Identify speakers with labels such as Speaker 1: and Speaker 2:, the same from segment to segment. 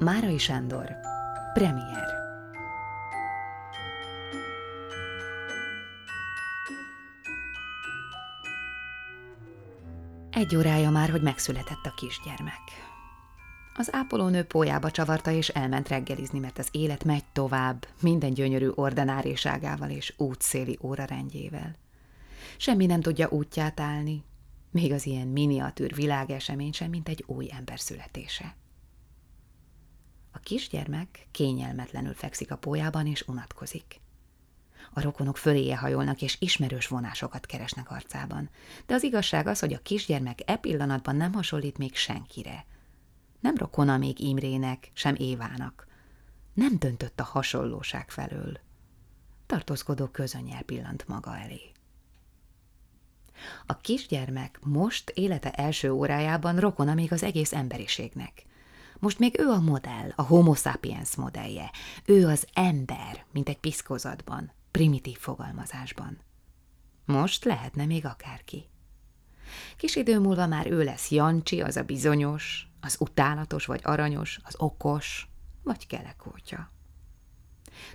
Speaker 1: Márai Sándor Premier Egy órája már, hogy megszületett a kisgyermek. Az ápolónő pójába csavarta, és elment reggelizni, mert az élet megy tovább, minden gyönyörű ordináriságával és útszéli órarendjével. Semmi nem tudja útját állni, még az ilyen miniatűr világesemény sem, mint egy új ember születése. A kisgyermek kényelmetlenül fekszik a pójában és unatkozik. A rokonok föléje hajolnak és ismerős vonásokat keresnek arcában. De az igazság az, hogy a kisgyermek e pillanatban nem hasonlít még senkire. Nem rokona még Imrének, sem Évának. Nem döntött a hasonlóság felől. Tartózkodó közönnyel pillant maga elé. A kisgyermek most élete első órájában rokona még az egész emberiségnek. Most még ő a modell, a homo sapiens modellje. Ő az ember, mint egy piszkozatban, primitív fogalmazásban. Most lehetne még akárki. Kis idő múlva már ő lesz Jancsi, az a bizonyos, az utálatos vagy aranyos, az okos, vagy kelekótya.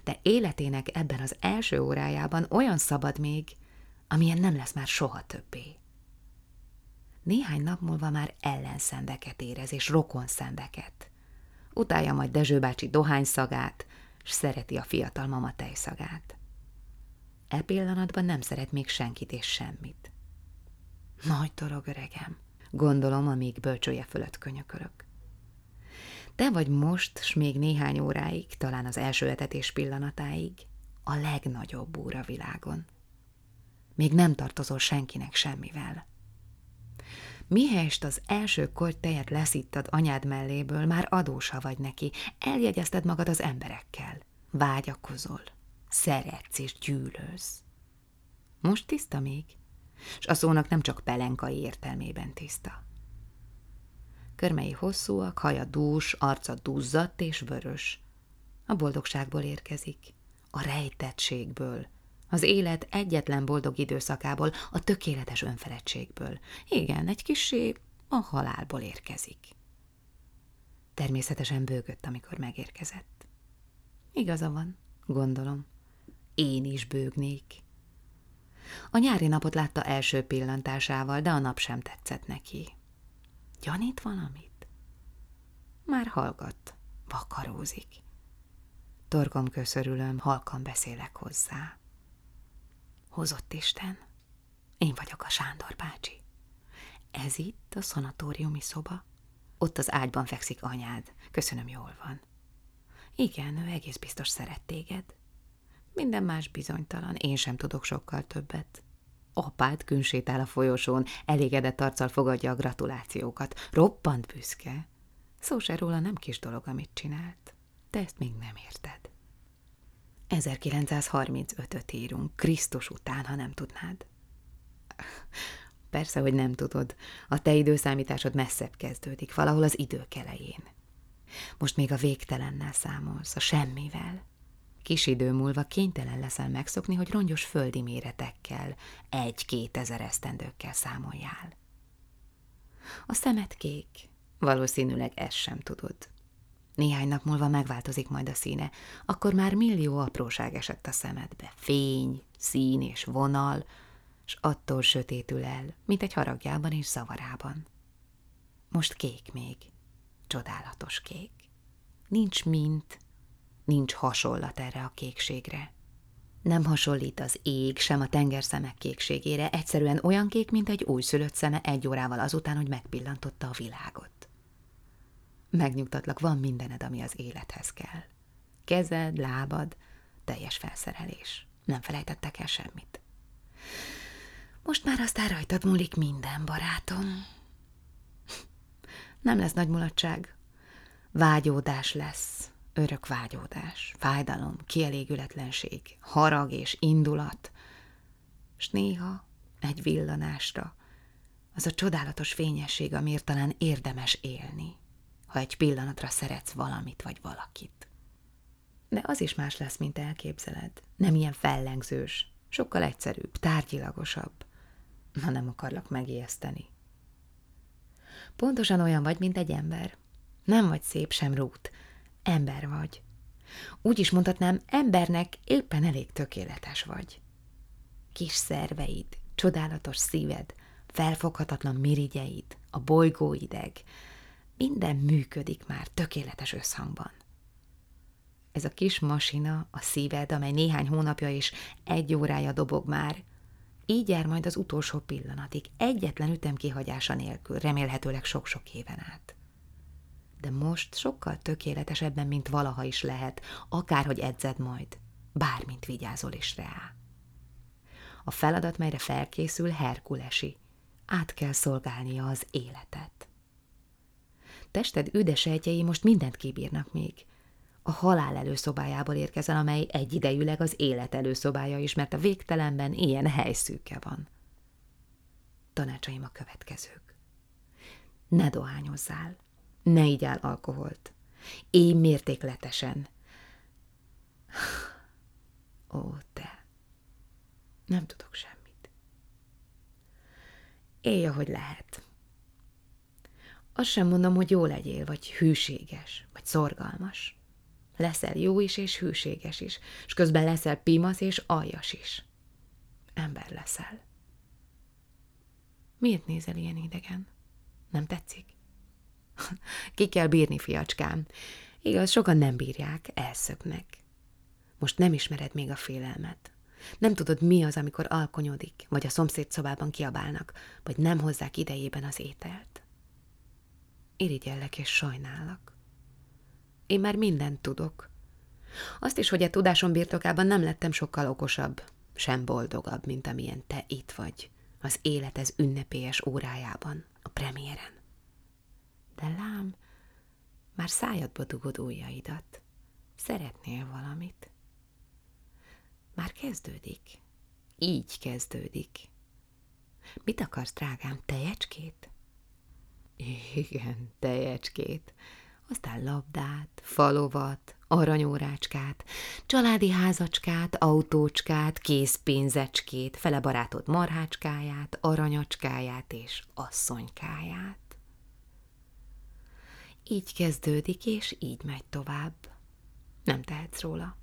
Speaker 1: De életének ebben az első órájában olyan szabad még, amilyen nem lesz már soha többé. Néhány nap múlva már ellenszembeket érez, és rokon szembeket. Utálja majd Dezső bácsi dohányszagát, s szereti a fiatal mama tejszagát. E pillanatban nem szeret még senkit és semmit. Nagy torog öregem, gondolom, amíg bölcsője fölött könyökörök. Te vagy most, s még néhány óráig, talán az első etetés pillanatáig, a legnagyobb úr a világon. Még nem tartozol senkinek semmivel. Mihelyest az első tejet leszittad anyád melléből, már adósa vagy neki, eljegyezted magad az emberekkel. Vágyakozol, szeretsz és gyűlölsz. Most tiszta még? És a szónak nem csak pelenkai értelmében tiszta. Körmei hosszúak, haja dús, arca duzzadt és vörös. A boldogságból érkezik, a rejtettségből, az élet egyetlen boldog időszakából, a tökéletes önfeledtségből. Igen, egy kisé a halálból érkezik. Természetesen bőgött, amikor megérkezett. Igaza van, gondolom. Én is bőgnék. A nyári napot látta első pillantásával, de a nap sem tetszett neki. Gyanít valamit? Már hallgat, vakarózik. Torkom köszörülöm, halkan beszélek hozzá. Hozott Isten. Én vagyok a Sándor bácsi. Ez itt a szanatóriumi szoba? Ott az ágyban fekszik anyád. Köszönöm, jól van. Igen, ő egész biztos szeret téged. Minden más bizonytalan, én sem tudok sokkal többet. Apád künsétál a folyosón, elégedett arccal fogadja a gratulációkat. Roppant büszke. Szó se róla nem kis dolog, amit csinált. Te ezt még nem érted. 1935-öt írunk, Krisztus után, ha nem tudnád. Persze, hogy nem tudod. A te időszámításod messzebb kezdődik, valahol az idők elején. Most még a végtelennel számolsz, a semmivel. Kis idő múlva kénytelen leszel megszokni, hogy rongyos földi méretekkel, egy-kétezer esztendőkkel számoljál. A szemed kék, valószínűleg ezt sem tudod. Néhány nap múlva megváltozik majd a színe, akkor már millió apróság esett a szemedbe. Fény, szín és vonal, s attól sötétül el, mint egy haragjában és zavarában. Most kék még, csodálatos kék. Nincs mint, nincs hasonlat erre a kékségre. Nem hasonlít az ég, sem a tengerszemek kékségére, egyszerűen olyan kék, mint egy újszülött szeme egy órával azután, hogy megpillantotta a világot. Megnyugtatlak, van mindened, ami az élethez kell. Kezed, lábad, teljes felszerelés. Nem felejtettek el semmit. Most már aztán rajtad múlik minden, barátom. Nem lesz nagy mulatság. Vágyódás lesz, örök vágyódás, fájdalom, kielégületlenség, harag és indulat, s néha egy villanásra az a csodálatos fényesség, amiért talán érdemes élni ha egy pillanatra szeretsz valamit vagy valakit. De az is más lesz, mint elképzeled. Nem ilyen fellengzős, sokkal egyszerűbb, tárgyilagosabb. Na nem akarlak megijeszteni. Pontosan olyan vagy, mint egy ember. Nem vagy szép sem rút, ember vagy. Úgy is mondhatnám, embernek éppen elég tökéletes vagy. Kis szerveid, csodálatos szíved, felfoghatatlan mirigyeid, a bolygóideg, minden működik már tökéletes összhangban. Ez a kis masina, a szíved, amely néhány hónapja és egy órája dobog már, így jár majd az utolsó pillanatig, egyetlen ütem kihagyása nélkül, remélhetőleg sok-sok éven át. De most sokkal tökéletesebben, mint valaha is lehet, akárhogy edzed majd, bármint vigyázol is rá. A feladat, melyre felkészül, herkulesi. Át kell szolgálnia az életet. Tested üdesejtjei most mindent kibírnak még, a halál előszobájából érkezel, amely egyidejűleg az élet előszobája is, mert a végtelenben ilyen helyszűke van. Tanácsaim a következők. Ne dohányozzál, ne igyál alkoholt, élj mértékletesen. Ó, te, nem tudok semmit. Élj, ahogy lehet. Azt sem mondom, hogy jó legyél, vagy hűséges, vagy szorgalmas. Leszel jó is és hűséges is, és közben leszel pimasz és aljas is. Ember leszel. Miért nézel ilyen idegen? Nem tetszik? Ki kell bírni, fiacskám. Igaz, sokan nem bírják, elszöknek. Most nem ismered még a félelmet. Nem tudod, mi az, amikor alkonyodik, vagy a szomszéd szobában kiabálnak, vagy nem hozzák idejében az ételt. Irigyellek és sajnállak. Én már mindent tudok. Azt is, hogy a tudásom birtokában nem lettem sokkal okosabb, sem boldogabb, mint amilyen te itt vagy, az élet ez ünnepélyes órájában, a premiéren. De lám, már szájadba dugod ujjaidat. Szeretnél valamit? Már kezdődik. Így kezdődik. Mit akarsz, drágám, tejecskét? Igen, tejecskét aztán labdát, falovat, aranyórácskát, családi házacskát, autócskát, készpénzecskét, fele barátod marhácskáját, aranyacskáját és asszonykáját. Így kezdődik, és így megy tovább. Nem tehetsz róla.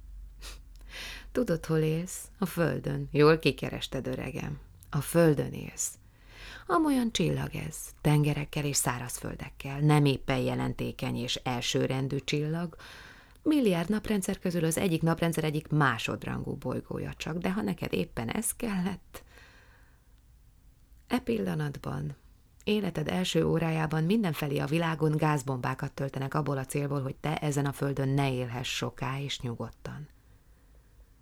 Speaker 1: Tudod, hol élsz? A földön. Jól kikerested, öregem. A földön élsz. Amolyan csillag ez, tengerekkel és szárazföldekkel, nem éppen jelentékeny és elsőrendű csillag, milliárd naprendszer közül az egyik naprendszer egyik másodrangú bolygója csak, de ha neked éppen ez kellett... E pillanatban, életed első órájában mindenfelé a világon gázbombákat töltenek abból a célból, hogy te ezen a földön ne élhess soká és nyugodtan.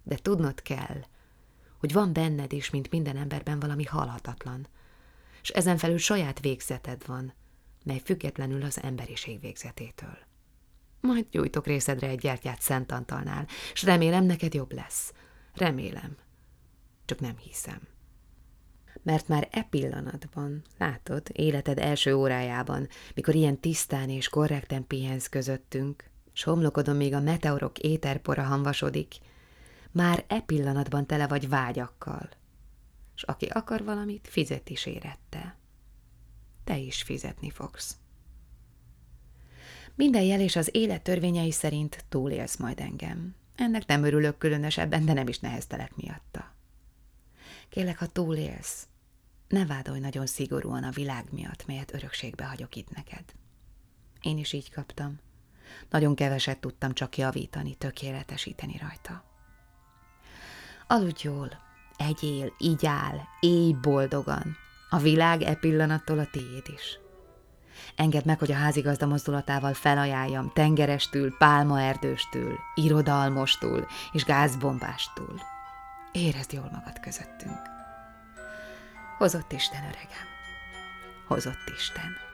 Speaker 1: De tudnod kell, hogy van benned is, mint minden emberben valami halhatatlan – és ezen felül saját végzeted van, mely függetlenül az emberiség végzetétől. Majd gyújtok részedre egy gyertyát Szent Antalnál, és remélem neked jobb lesz. Remélem. Csak nem hiszem. Mert már e pillanatban, látod, életed első órájában, mikor ilyen tisztán és korrekten pihensz közöttünk, s homlokodon még a meteorok éterpora hanvasodik, már e pillanatban tele vagy vágyakkal, és aki akar valamit, fizet is érette. Te is fizetni fogsz. Minden jel és az élet törvényei szerint túlélsz majd engem. Ennek nem örülök különösebben, de nem is neheztelek miatta. Kélek, ha túlélsz, ne vádolj nagyon szigorúan a világ miatt, melyet örökségbe hagyok itt neked. Én is így kaptam. Nagyon keveset tudtam csak javítani, tökéletesíteni rajta. Aludj jól, egyél, áll, élj boldogan. A világ e pillanattól a tiéd is. Engedd meg, hogy a házigazda mozdulatával felajánljam tengerestül, pálmaerdőstül, irodalmostól és gázbombástól. Érezd jól magad közöttünk. Hozott Isten, öregem. Hozott Isten.